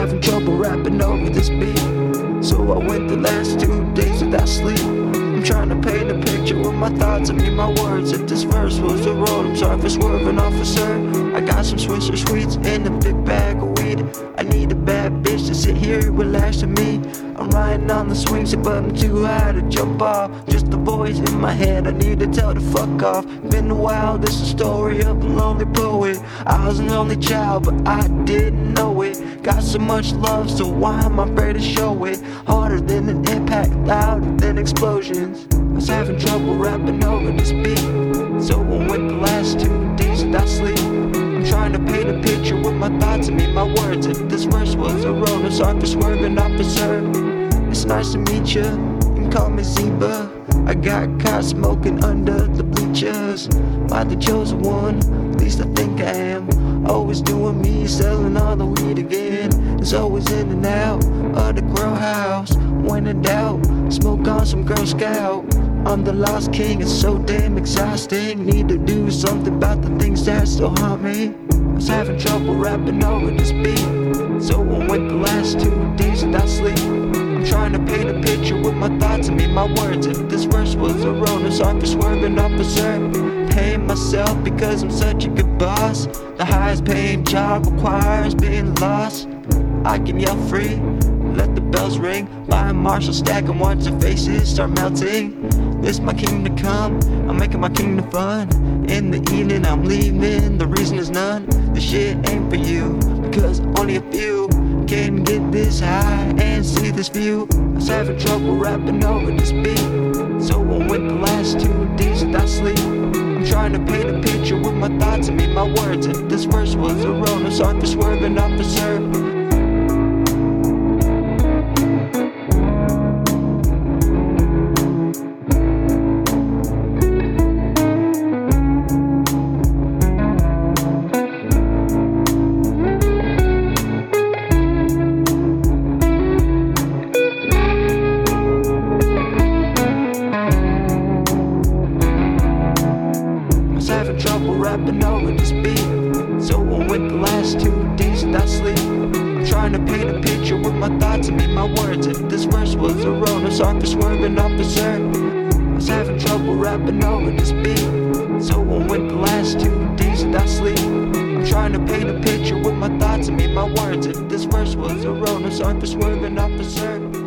having trouble rapping over this beat. So I went the last two days without sleep. I'm trying to paint a picture with my thoughts and me my words. If this verse was the road, I'm sorry for swerving, officer. I got some Swisher sweets in a big bag of weed. I need a bad bitch to sit here and relax with me. I'm riding on the swings, but I'm too high to jump off. Just the voice in my head, I need to tell the fuck off. Been a while, this is a story of a lonely poet. I was an only child, but I didn't know it. Got so much love, so why am I afraid to show it? Harder than an impact, louder than explosions. I was having trouble rapping over this beat. So I went the last two days without sleep. I'm trying to paint a picture with my thoughts and me my words. If this verse was a I'm sorry for swerving, officer. It's nice to meet you. Can call me Zebuh. I got caught smoking under the bleachers. Am I the chosen one? At least I think I am. Always doing me, selling all the weed again. It's always in and out of the grow house. When in doubt, smoke on some Girl Scout. I'm the lost king, it's so damn exhausting. Need to do something about the things that still haunt me. I was having trouble rapping over this beat. So I went the last two days without sleep. I'm trying to paint a picture with my thoughts and me my words. If this verse was a road, I'm sorry for swerving, officer. Paying myself because I'm such a good boss. The highest paying job requires being lost. I can yell free, let the bells ring. Buy a Marshall stack and watch the faces start melting. This my kingdom come, I'm making my kingdom fun. In the evening, I'm leaving, the reason is none. The shit ain't for you, because only a few can get this high see this view. I was having trouble rapping over this beat. So I went the last two days without sleep. I'm trying to paint a picture with my thoughts and me my words. If this verse was a road, I'm for swerving, officer. I was trouble rapping over this beat. So I went the last two days without sleep. I'm trying to paint a picture with my thoughts and me my words. If this verse was a road, I'm sorry swerving, officer. I was having trouble rapping over this beat. So I went the last two days without sleep. I'm trying to paint a picture with my thoughts and me my words. If this verse was a road, I'm sorry swerving, officer.